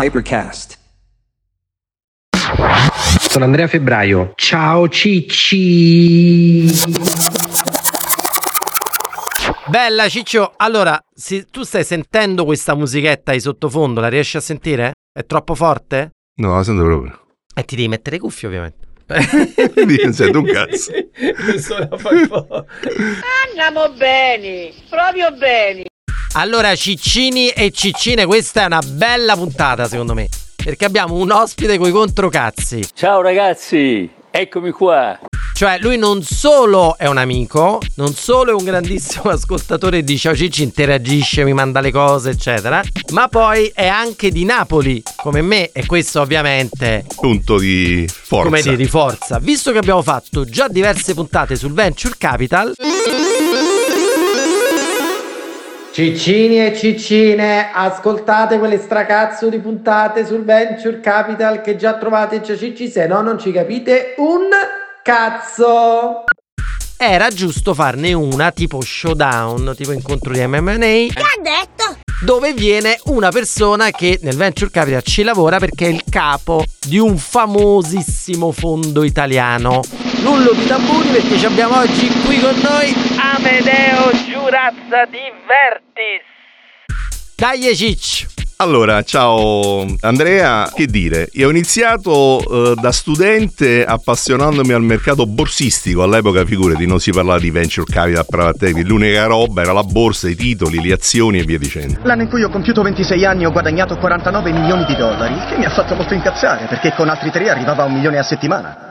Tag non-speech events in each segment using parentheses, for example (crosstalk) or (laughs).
Hypercast. Sono Andrea Febbraio. Ciao Cicci. Bella Ciccio, allora, se tu stai sentendo questa musichetta di sottofondo, la riesci a sentire? È troppo forte? No, la sento proprio. E ti devi mettere le cuffie ovviamente. (laughs) Quindi non sento un (laughs) cazzo. Andiamo bene, proprio bene. Allora, Ciccini e Ciccine, questa è una bella puntata secondo me. Perché abbiamo un ospite coi controcazzi. Ciao ragazzi, eccomi qua. Cioè, lui non solo è un amico, non solo è un grandissimo (laughs) ascoltatore di Ciao Cicci, interagisce, mi manda le cose, eccetera, ma poi è anche di Napoli, come me, e questo ovviamente Punto di forza. come dire, di forza. Visto che abbiamo fatto già diverse puntate sul Venture Capital, Ciccini e ciccine, ascoltate quelle stracazzo di puntate sul Venture Capital che già trovate già cicci, se no non ci capite un cazzo. Era giusto farne una tipo showdown, tipo incontro di MMA. Che ha detto? Dove viene una persona che nel Venture Capital ci lavora perché è il capo di un famosissimo fondo italiano. Rullo di tamburi perché ci abbiamo oggi qui con noi Amedeo Giurazza di Vertis. Dai Ciccio! Allora, ciao Andrea, che dire, io ho iniziato eh, da studente appassionandomi al mercato borsistico, all'epoca figurati non si parlava di venture capital, private equity, l'unica roba era la borsa, i titoli, le azioni e via dicendo. L'anno in cui ho compiuto 26 anni ho guadagnato 49 milioni di dollari, che mi ha fatto molto incazzare perché con altri tre arrivava a un milione a settimana.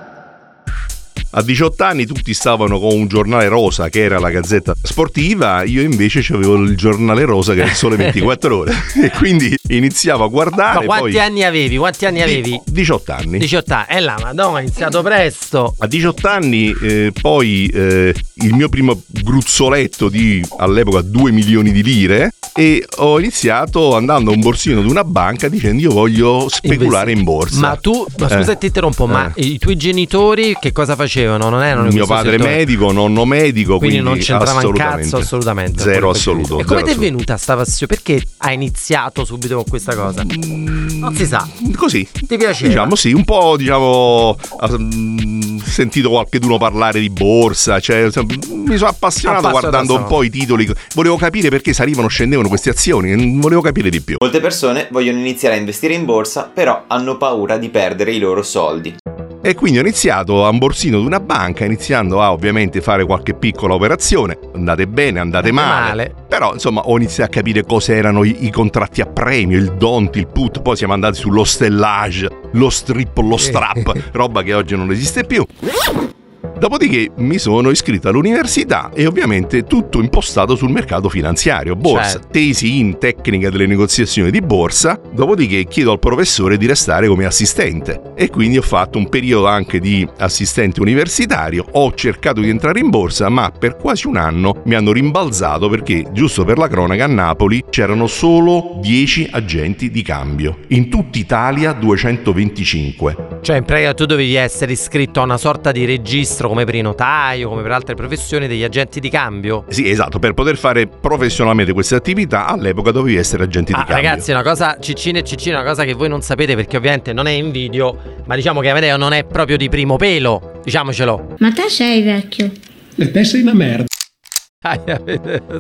A 18 anni tutti stavano con un giornale rosa che era la Gazzetta Sportiva, io invece avevo il giornale rosa che era il Sole (laughs) 24 Ore e quindi iniziavo a guardare Ma quanti poi... anni avevi? Quanti anni avevi? 18 anni. 18 anni. Eh là, madonna, hai iniziato presto. A 18 anni eh, poi eh, il mio primo gruzzoletto di all'epoca 2 milioni di lire e ho iniziato andando a un borsino di una banca dicendo io voglio speculare in borsa. Ma tu, ma scusa Eh. ti interrompo, ma Eh. i tuoi genitori che cosa facevano? Non erano mio padre settore? medico, nonno medico, Quindi, quindi, non c'entrava un assolutamente. cazzo assolutamente. Zero assoluto. E come ti è venuta sta passione? Perché hai iniziato subito con questa cosa? Non si sa. Così. Ti piaceva? Diciamo sì, un po' diciamo ho mm, sentito qualcuno parlare di borsa, cioè mi sono appassionato guardando un po' i titoli, volevo capire perché salivano o scendevano queste azioni, mm, volevo capire di più. Molte persone vogliono iniziare a investire in borsa, però hanno paura di perdere i loro soldi. E quindi ho iniziato a un borsino di una banca, iniziando a ovviamente fare qualche piccola operazione, andate bene, andate male. male. Però insomma ho iniziato a capire cos'erano i, i contratti a premio, il DONT, il PUT, poi siamo andati sullo stellage, lo strip, lo strap, (laughs) roba che oggi non esiste più. Dopodiché mi sono iscritto all'università e ovviamente tutto impostato sul mercato finanziario, borsa, Certo. tesi in tecnica delle negoziazioni di borsa, dopodiché chiedo al professore di restare come assistente e quindi ho fatto un periodo anche di assistente universitario, ho cercato di entrare in borsa ma per quasi un anno mi hanno rimbalzato perché giusto per la cronaca a Napoli c'erano solo 10 agenti di cambio, in tutta Italia 225. Cioè, in pratica tu dovevi essere iscritto a una sorta di registro come per i notaio, come per altre professioni degli agenti di cambio. Sì, esatto, per poter fare professionalmente queste attività all'epoca dovevi essere agente Ah, di cambio. ragazzi, una cosa, Ciccine e Ciccine, una cosa che voi non sapete perché ovviamente non è in video, ma diciamo che Amedeo non è proprio di primo pelo, diciamocelo. Ma te sei vecchio. E te sei una merda.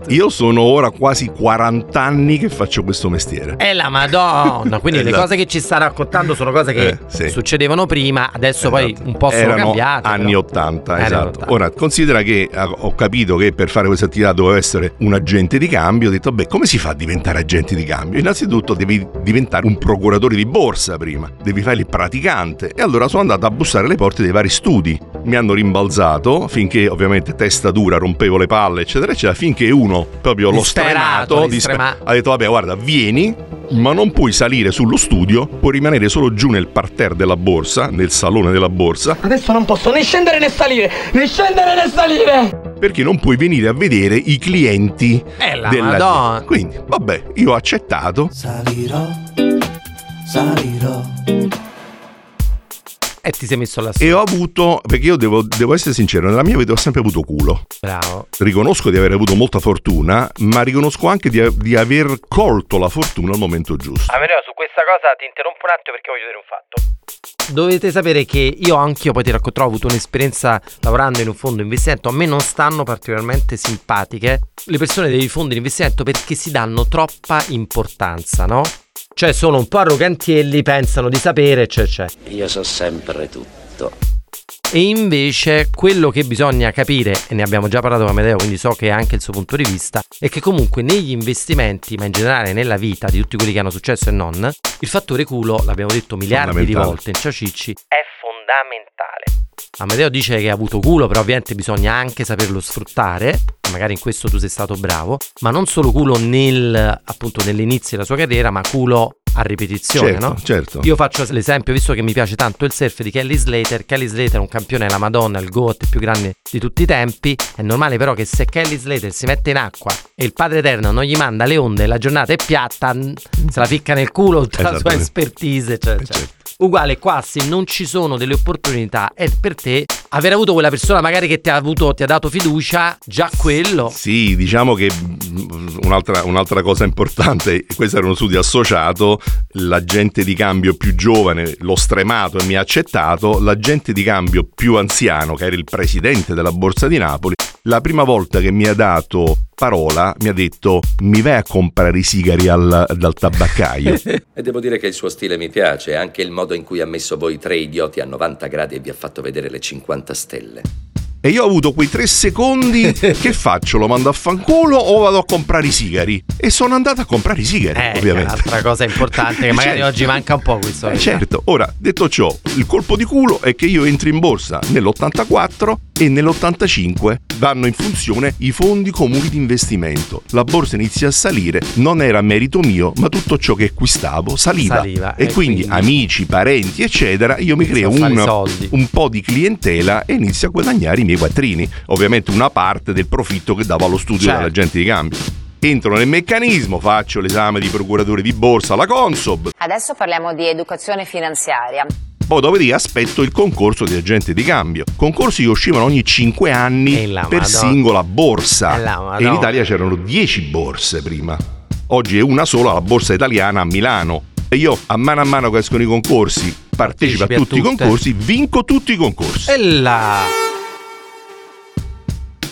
Io sono ora quasi 40 anni che faccio questo mestiere. È la madonna, quindi le Esatto. cose che ci sta raccontando sono cose che Eh, sì. succedevano prima, adesso poi Esatto. un po' sono Erano cambiate. anni però. 80, Erano esatto. 80. Ora, considera che eh, ho capito che per fare questa attività dovevo essere un agente di cambio. Ho detto, beh, come si fa a diventare agente di cambio? Innanzitutto devi diventare un procuratore di borsa prima, devi fare il praticante. E allora sono andato a bussare alle porte dei vari studi. Mi hanno rimbalzato finché, ovviamente, testa dura, rompevo le palle, eccetera, eccetera, finché uno, proprio lo Disperato, stremato, distrema- dispe- ha detto, vabbè, guarda, vieni, ma non puoi salire sullo studio, puoi rimanere solo giù nel parterre della borsa, nel salone della borsa, Adesso non posso né scendere né salire, né scendere né salire. perché non puoi venire a vedere i clienti Eh la della madonna. Quindi, vabbè, io ho accettato. Salirò, salirò. E ti sei messo alla E ho avuto, perché io devo, devo essere sincero, nella mia vita ho sempre avuto culo. Bravo. Riconosco di aver avuto molta fortuna, ma riconosco anche di, di aver colto la fortuna al momento giusto. Amedeo, su questa cosa ti interrompo un attimo perché voglio dire un fatto. Dovete sapere che io anch'io poi ti racconterò, ho avuto un'esperienza lavorando in un fondo investimento. A me non stanno particolarmente simpatiche le persone dei fondi di investimento perché si danno troppa importanza, no? Cioè sono un po' arrogantielli, pensano di sapere, cioè c'è. Io so sempre tutto. E invece quello che bisogna capire, e ne abbiamo già parlato con Amedeo, quindi so che è anche il suo punto di vista, è che comunque negli investimenti, ma in generale nella vita di tutti quelli che hanno successo e non, il fattore culo, l'abbiamo detto miliardi di volte in Ciao Cicci, è fondamentale. Amedeo dice che ha avuto culo, però ovviamente bisogna anche saperlo sfruttare. Magari in questo tu sei stato bravo, ma non solo culo nel, appunto, nell'inizio della sua carriera, ma culo a ripetizione, certo, no? Certo. Io faccio l'esempio, visto che mi piace tanto il surf di Kelly Slater. Kelly Slater è un campione della Madonna, il GOAT più grande di tutti i tempi. È normale però che se Kelly Slater si mette in acqua e il Padre Eterno non gli manda le onde e la giornata è piatta, se la ficca nel culo tutta la sua expertise, cioè, cioè. certo. Uguale qua, se non ci sono delle opportunità, è per te aver avuto quella persona magari che ti ha, avuto, ti ha dato fiducia, già quello. Sì, diciamo che mm, un'altra, un'altra cosa importante, questo era uno studio associato, l'agente di cambio più giovane l'ho stremato e mi ha accettato, l'agente di cambio più anziano, che era il presidente della Borsa di Napoli, la prima volta che mi ha dato parola mi ha detto mi vai a comprare i sigari al, dal tabaccaio. (laughs) E devo dire che il suo stile mi piace anche il modo in cui ha messo voi tre idioti a 90 gradi e vi ha fatto vedere le 50 stelle e io ho avuto quei tre secondi (laughs) che faccio? Lo mando a fanculo o vado a comprare i sigari? E sono andato a comprare i sigari, eh, ovviamente. Un'altra cosa importante che magari (laughs) certo. oggi manca un po' questo. Eh, certo, ora detto ciò, il colpo di culo è che io entro in borsa nell'84 e nell'85 vanno in funzione i fondi comuni di investimento. La borsa inizia a salire, non era merito mio, ma tutto ciò che acquistavo saliva. Saliva, e, e quindi, quindi- amici, parenti, eccetera, io mi creo un, un po' di clientela e inizio a guadagnare i miei quattrini. Ovviamente una parte del profitto che dava lo studio Certo. dell'agente di cambio. Entro nel meccanismo, faccio l'esame di procuratore di borsa alla Consob, Adesso parliamo di educazione finanziaria. poi dopodiché aspetto il concorso di agente di cambio. Concorsi che uscivano ogni 5 anni la per Madonna. singola borsa. E la E in. Italia c'erano 10 borse prima. Oggi è una sola, la borsa italiana a Milano. E io a mano a mano che escono i concorsi partecipo a Partecipi a tutti i concorsi, vinco tutti i concorsi. E là.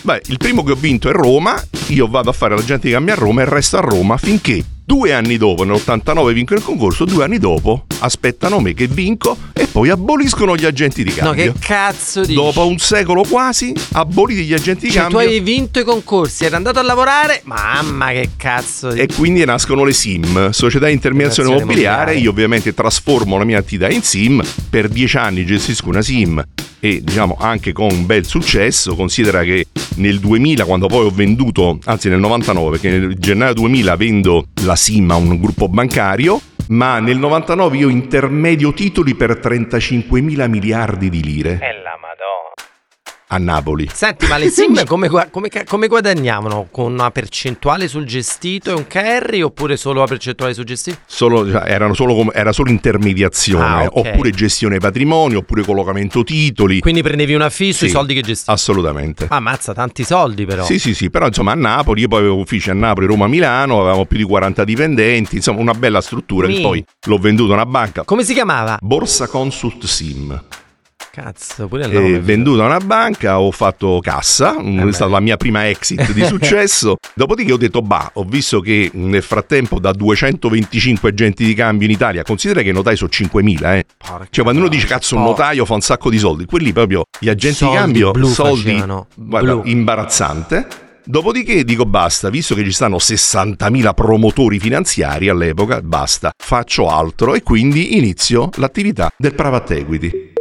Beh, il primo che ho vinto è Roma, io vado a fare l'agente di cambio a Roma e resto a Roma finché due anni dopo, nell'89 vinco il concorso, due anni dopo aspettano me che vinco e poi aboliscono gli agenti di No, cambio. che cazzo dici? Dopo un secolo quasi, aboliti gli agenti di Cioè, tu cambio hai vinto i concorsi, eri andato a lavorare. Mamma, che cazzo di. e quindi nascono le SIM, società di intermediazione immobiliare. Io ovviamente trasformo la mia attività in SIM, per dieci anni gestisco una SIM e diciamo anche con un bel successo. Considera che nel 2000, quando poi ho venduto, anzi nel 99, perché nel gennaio 2000 vendo la SIM a un gruppo bancario. Ma nel 99 io intermedio titoli per 35 mila miliardi di lire. A Napoli. Senti, ma le sim come, come, come guadagnavano? Con una percentuale sul gestito e un carry oppure solo la percentuale sul gestito? Solo, erano solo era solo intermediazione, Ah, ok. oppure gestione patrimonio, oppure collocamento titoli. Quindi prendevi una fee sui Sì, soldi che gestivi. Assolutamente. Ammazza, tanti soldi però. Sì, sì, sì, però insomma a Napoli, io poi avevo uffici a Napoli, Roma, Milano, avevamo più di 40 dipendenti, insomma una bella struttura che Mi. poi l'ho venduto a una banca. Come si chiamava? Borsa Consult Sim. Cazzo, pure il nome. venduto a una banca, ho fatto cassa, Eh è stata la mia prima exit di (laughs) successo. Dopodiché ho detto, bah, ho visto che nel frattempo da 225 agenti di cambio in Italia, considera che i notai sono 5.000, eh. Porca Cioè, quando uno dice cazzo, un notaio fa un sacco di soldi, quelli proprio gli agenti Soldi di cambio, blu soldi, facevano, guarda, blu. imbarazzante. Dopodiché dico basta, visto che ci stanno 60.000 promotori finanziari all'epoca, basta, faccio altro e quindi inizio l'attività del private equity.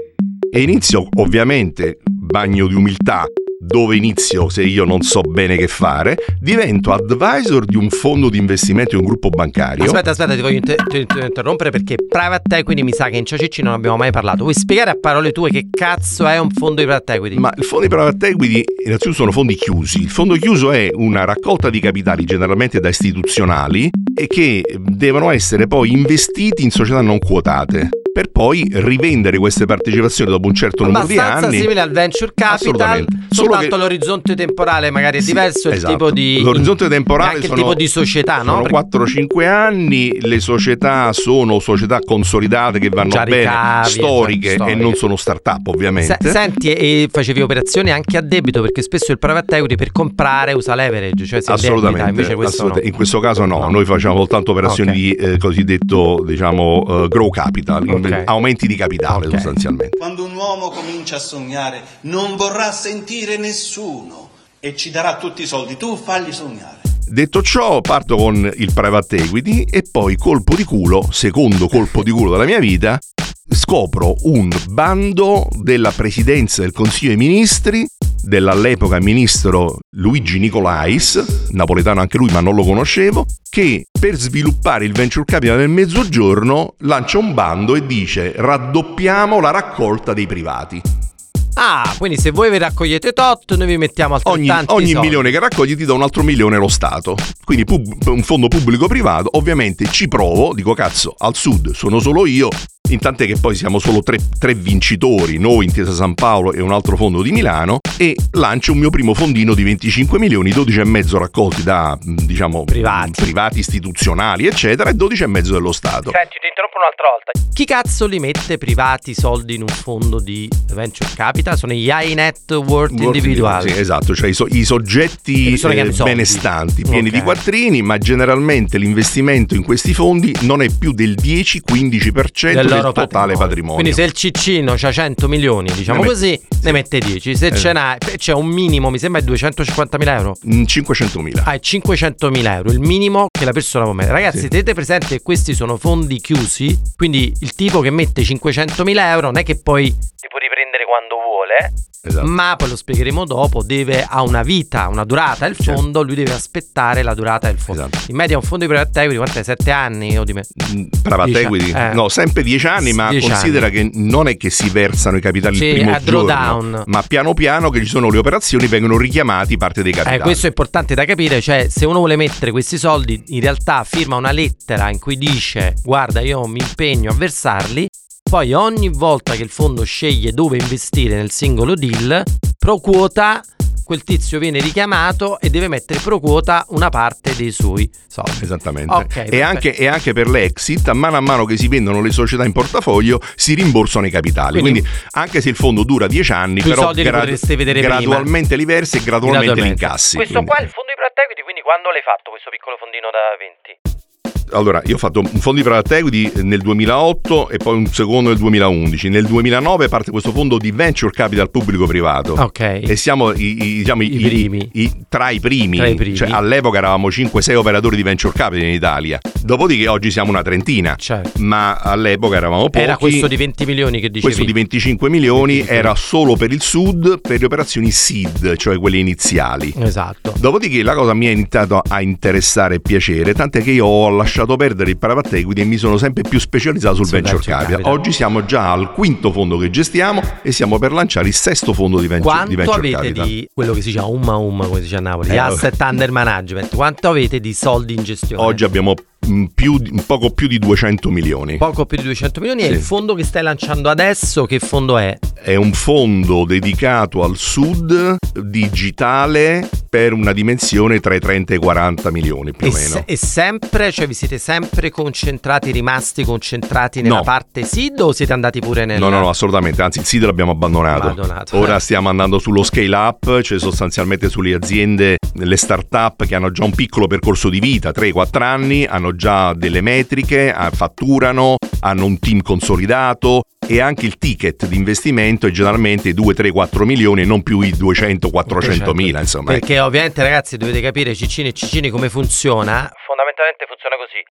E inizio ovviamente, bagno di umiltà, dove inizio se io non so bene che fare, divento advisor di un fondo di investimento di un gruppo bancario. Aspetta, aspetta, ti voglio inter- ti- interrompere perché private equity mi sa che in Ciacicci non abbiamo mai parlato. Vuoi spiegare a parole tue che cazzo è un fondo di private equity? Ma il fondo di private equity innanzitutto sono fondi chiusi. Il fondo chiuso è una raccolta di capitali generalmente da istituzionali e che devono essere poi investiti in società non quotate. per poi rivendere queste partecipazioni dopo un certo numero di Abbastanza anni. simile al venture capital, Assolutamente. Solo soltanto che- l'orizzonte temporale magari è Sì, diverso, il esatto. tipo di L'orizzonte temporale anche sono, il tipo di società, no? sono Perché 4-5 anni, le società sono società consolidate che vanno Già bene, ricavi, storiche, già- e non sono start-up ovviamente. Se- senti, e facevi operazioni anche a debito perché spesso il private equity per comprare usa leverage, cioè si Assolutamente, invece questo assolutamente. no. in questo caso no, noi facciamo soltanto operazioni Ok. di eh, cosiddetto diciamo eh, grow capital, Ok. aumenti di capitale Ok. sostanzialmente. Quando un uomo comincia a sognare non vorrà sentire nessuno e ci darà tutti i soldi, tu fagli sognare. Detto ciò, parto con il private equity e poi colpo di culo, secondo colpo di culo della mia vita, scopro un bando della presidenza del Consiglio dei Ministri dell'all'epoca ministro Luigi Nicolais, napoletano anche lui ma non lo conoscevo, che per sviluppare il venture capital nel mezzogiorno lancia un bando e dice raddoppiamo la raccolta dei privati. Ah, quindi se voi vi raccogliete tot, noi vi mettiamo Ogni, altrettanti ogni soldi. milione che raccogli ti dà un altro milione lo Stato. Quindi pub- un fondo pubblico-privato, ovviamente ci provo, dico cazzo, al sud sono solo io, intant'è che poi siamo solo tre, tre vincitori, noi Intesa San Paolo e un altro fondo di Milano, e lancio un mio primo fondino di 25 milioni, 12 e mezzo raccolti da, mh, diciamo, Privati. mh, privati istituzionali, eccetera, e 12 e mezzo dello Stato. Senti, ti interrompo un'altra volta. Chi cazzo li mette privati soldi in un fondo di venture capital? Sono gli high net worth individuali. Sì, esatto, cioè i, so- i soggetti eh, benestanti, pieni Ok. di quattrini, ma generalmente l'investimento in questi fondi non è più del 10-15% del, del loro totale patrimonio. Quindi se il ciccino ha 100 milioni, diciamo Ne met- così, ne mette 10. Se Esatto. ce n'ha, c'è un minimo, mi sembra, di 250.000 euro. Mm, 500.000. Ah, è 500.000 euro, il minimo che la persona può mettere. Ragazzi, Sì. tenete presente che questi sono fondi chiusi, quindi il tipo che mette 500.000 euro non è che poi Ti puoi riprendere quando vuole. Esatto. ma poi lo spiegheremo dopo, deve ha una vita, una durata il fondo, lui deve aspettare la durata del fondo. Esatto. In media un fondo di private equity quanto è? 7 anni o di me? Mm, Private Dieci- equity? eh. No, sempre 10 anni, ma 10 considera anni. che non è che si versano i capitali Sì, il primo a drawdown. giorno, ma piano piano che ci sono le operazioni vengono richiamati parte dei capitali. Eh, questo è importante da capire, cioè se uno vuole mettere questi soldi, in realtà firma una lettera in cui dice guarda io mi impegno a versarli, poi ogni volta che il fondo sceglie dove investire nel singolo deal, pro quota quel tizio viene richiamato e deve mettere pro quota una parte dei suoi soldi. Esattamente. Ok, e, anche, e anche per l'exit, a mano a mano che si vendono le società in portafoglio, si rimborsano i capitali. Quindi- Quindi, anche se il fondo dura 10 anni, però soldi li potreste vedere gradualmente li versi e gradualmente, Gradualmente. li incassi. Questo quindi. qua è il fondo di equity, quindi quando l'hai fatto questo piccolo fondino da 20? Allora, io ho fatto un fondo di private equity nel 2008 e poi un secondo nel 2011. Nel 2009 parte questo fondo di venture capital pubblico-privato. Ok. E siamo i, i- diciamo, I primi. i- tra i primi. Tra i primi. Cioè, all'epoca eravamo 5-6 operatori di venture capital in Italia. Dopodiché oggi siamo una trentina. Certo. Ma all'epoca eravamo pochi. Era questo di 20 milioni che dicevi. Questo di 25 milioni era solo per il sud, per le operazioni seed, cioè quelle iniziali. Esatto. Dopodiché la cosa mi ha iniziato a interessare e piacere, tant'è che io ho lasciato perdere il equity e mi sono sempre più specializzato sul Sul venture, venture capital. capital. Oggi siamo già al quinto fondo che gestiamo e siamo per lanciare il sesto fondo di venture, di Quanto venture avete capital. di quello che si chiama umma umma, come si dice a Napoli, di Eh, asset under management? Quanto avete di soldi in gestione? Oggi abbiamo più di- un poco più di 200 milioni. poco più di 200 milioni e Sì. il fondo che stai lanciando adesso che fondo è? È un fondo dedicato al sud digitale per una dimensione tra i 30 e i 40 milioni più E, o meno. se- e sempre, cioè vi siete sempre concentrati, rimasti concentrati nella No. parte seed o siete andati pure nel... No, no, no, assolutamente. Anzi, il sito l'abbiamo abbandonato. Abbandonato. Ora stiamo andando sullo scale up, cioè sostanzialmente sulle aziende, le start-up che hanno già un piccolo percorso di vita, 3-4 anni, hanno già delle metriche, fatturano, hanno un team consolidato e anche il ticket di investimento è generalmente 2, 3, 4 milioni e non più i 200, 400 mila, insomma. Perché ovviamente ragazzi dovete capire Ciccini e Ciccini come funziona. Fondamentalmente funziona così.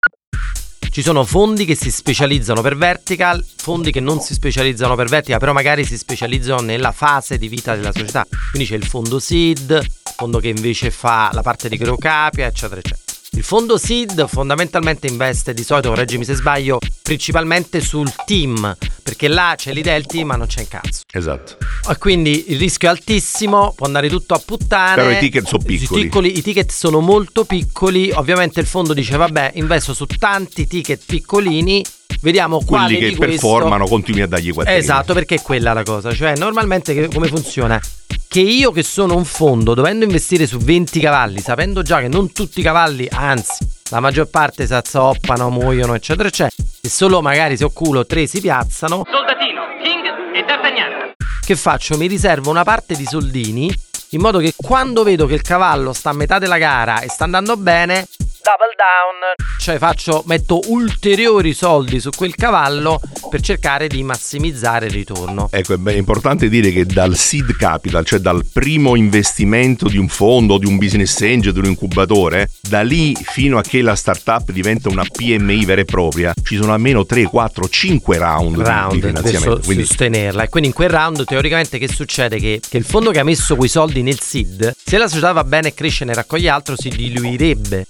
Ci sono fondi che si specializzano per vertical, fondi che non si specializzano per vertical, però magari si specializzano nella fase di vita della società. Quindi c'è il fondo seed, fondo che invece fa la parte di grow capia, eccetera, eccetera. Il fondo seed fondamentalmente investe di solito, correggimi se sbaglio, principalmente sul team, perché là c'è l'idea del team ma non c'è un cazzo. Esatto. E quindi il rischio è altissimo, può andare tutto a puttane. Però i ticket sono I piccoli. I ticket sono molto piccoli. Ovviamente il fondo dice: Vabbè, investo su tanti ticket piccolini vediamo quale quelli che di questo- performano continui a dargli quattrini. Esatto, perché è quella la cosa. Cioè, normalmente che- come funziona? Che io che sono un fondo, dovendo investire su 20 cavalli, sapendo già che non tutti i cavalli, anzi, la maggior parte si azzoppano, muoiono, eccetera, eccetera, e solo magari se ho culo tre si piazzano, Soldatino, King e D'Artagnan. che faccio? Mi riservo una parte di soldini in modo che quando vedo che il cavallo sta a metà della gara e sta andando bene, double down, cioè faccio, metto ulteriori soldi su quel cavallo per cercare di massimizzare il ritorno. Ecco, è importante dire che dal seed capital, cioè dal primo investimento di un fondo, di un business angel, di un incubatore, da lì fino a che la startup diventa una PMI vera e propria, ci sono almeno 3, 4, 5 round, di- round di per finanziamento. so- Quindi sostenerla e quindi in quel round teoricamente che succede che, che il fondo che ha messo quei soldi nel seed se la società va bene e cresce e ne raccoglie altro si diluirebbe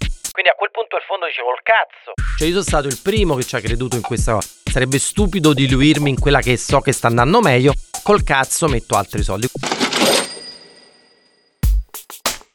il fondo dice col cazzo cioè io sono stato il primo che ci ha creduto in questa cosa. Sarebbe stupido diluirmi in quella che so che sta andando meglio. Col cazzo metto altri soldi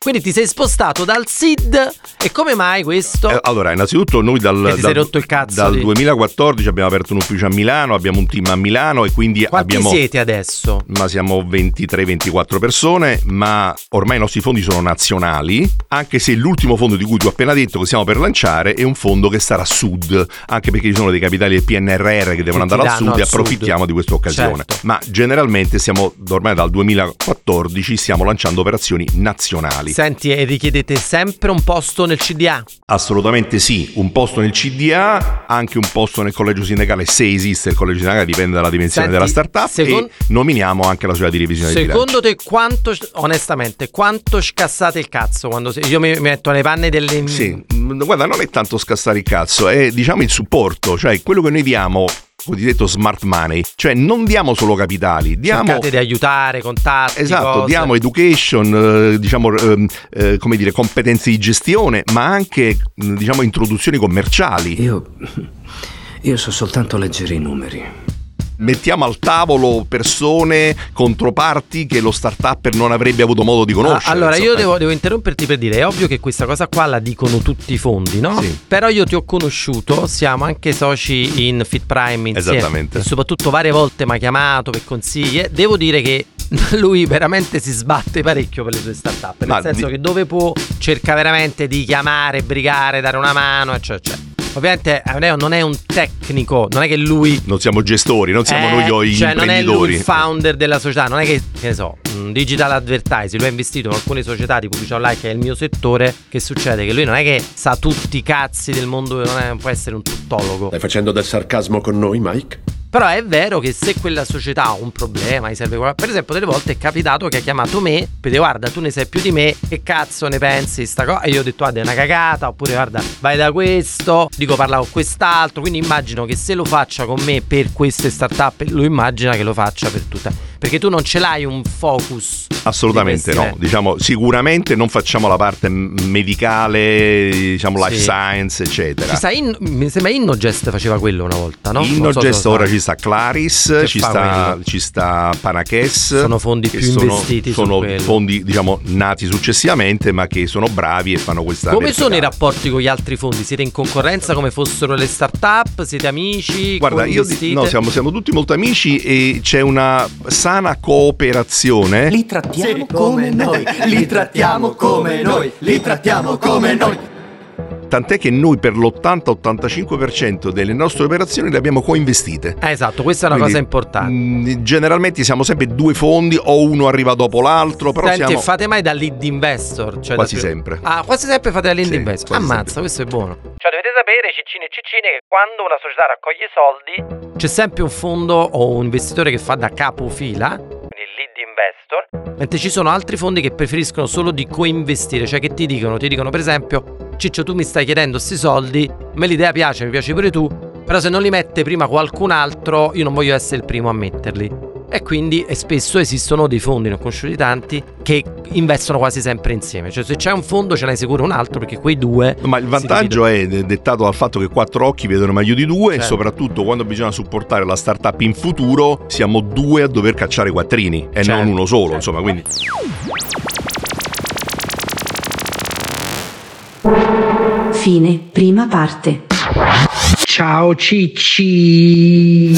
quindi ti sei spostato dal seed e come mai questo? Eh, allora, innanzitutto noi dal, ti dal- cazzo dal di- 2014 abbiamo aperto un ufficio a Milano, abbiamo un team a Milano e quindi Quanti abbiamo... siete adesso? Ma siamo 23-24 persone, ma ormai i nostri fondi sono nazionali, anche se l'ultimo fondo di cui tu hai appena detto che stiamo per lanciare è un fondo che sarà a sud, anche perché ci sono dei capitali del PNRR che devono Che ti andare al sud e al sud. approfittiamo di questa occasione. Certo. Ma generalmente siamo, ormai dal 2014, stiamo lanciando operazioni nazionali. Senti, e richiedete sempre un posto nel CDA? Assolutamente sì, un posto nel CDA, anche un posto nel collegio sindacale, se esiste il collegio sindacale, dipende dalla dimensione Senti, della startup secon- e nominiamo anche la società di revisione. Secondo te quanto, onestamente, quanto scassate il cazzo quando se- io mi metto nei panni delle... Sì, guarda, non è tanto scassare il cazzo, è diciamo il supporto, cioè quello che noi diamo, cosiddetto smart money, cioè non diamo solo capitali, diamo... Cercate di aiutare, contatti, Esatto, cose. diamo education, eh, diciamo, ehm, eh, come dire, competenze di gestione, ma anche, diciamo, introduzioni commerciali. Io. Io so soltanto leggere i numeri. Mettiamo al tavolo persone, controparti che lo startupper non avrebbe avuto modo di Ah, conoscere. allora, io insomma. devo, devo interromperti per dire: è ovvio che questa cosa qua la dicono tutti i fondi, no? Sì. Però io ti ho conosciuto, siamo anche soci in Fit Prime insieme. Esattamente. E soprattutto varie volte mi ha chiamato per consigli. Devo dire che (laughs) lui veramente si sbatte parecchio per le sue startup. Nel Ma senso di- che dove può cerca veramente di chiamare, brigare, dare una mano, eccetera, eccetera. Ovviamente Amedeo non è un tecnico, non è che lui Non siamo gestori, non siamo eh, noi gli cioè non è lui il founder della società, non è che, che ne so, mh, digital advertising, lui ha investito in alcune società di pubblicità online che è il mio settore, che succede? Che lui non è che sa tutti i cazzi del mondo, non, è- non può essere un tuttologo. Stai facendo del sarcasmo con noi, Mike? Però è vero che se quella società ha un problema, gli serve qualcosa. Per esempio, delle volte è capitato che ha chiamato me per dire guarda, tu ne sai più di me, che cazzo ne pensi di sta cosa? E io ho detto guarda, è una cagata, oppure guarda, vai da questo, dico parla con quest'altro. Quindi immagino che se lo faccia con me per queste startup, lui immagina che lo faccia per tutte. Perché tu non ce l'hai un focus. Assolutamente di no, questi- diciamo sicuramente non facciamo la parte medicale, diciamo life Sì. science, eccetera. Ci sta In- mi sembra Innogest faceva quello una volta, no? So Innogest sa. ora ci sta Claris, ci sta, ci sta Panaches. Sono fondi più sono, investiti Sono fondi, diciamo, nati successivamente, ma che sono bravi e fanno questa Come sono i verticale. rapporti con gli altri fondi? Siete in concorrenza come fossero le start-up? Siete amici? Guarda, io di- no, siamo, siamo tutti molto amici e c'è una sana cooperazione. Li trattiamo come noi, li trattiamo come noi, li trattiamo come noi. Tant'è che noi per l'80-85% delle nostre operazioni le abbiamo coinvestite. Eh, esatto, questa è una Quindi, cosa importante. mh, generalmente siamo sempre due fondi o uno arriva dopo l'altro, però Senti, siamo fate mai da lead investor? Cioè quasi da- sempre. Ah, quasi sempre fate da lead Sì, investor. Ammazza, questo è buono. Cioè, dovete sapere, ciccine e ciccine, che quando una società raccoglie soldi, c'è sempre un fondo o un investitore che fa da capofila, quindi il lead investor, mentre ci sono altri fondi che preferiscono solo di coinvestire, cioè che ti dicono, ti dicono per esempio, Ciccio, tu mi stai chiedendo questi soldi, me l'idea piace, mi piace pure tu, però se non li mette prima qualcun altro, io non voglio essere il primo a metterli. E quindi e spesso esistono dei fondi, ne ho conosciuti tanti, che investono quasi sempre insieme. Cioè se c'è un fondo ce n'hai sicuro un altro perché quei due... Ma il vantaggio è de- dettato dal fatto che quattro occhi vedono meglio di due e Certo. soprattutto quando bisogna supportare la startup in futuro siamo due a dover cacciare quattrini e Certo, non uno solo, certo. insomma, quindi Fine, prima parte. Ciao Cicci.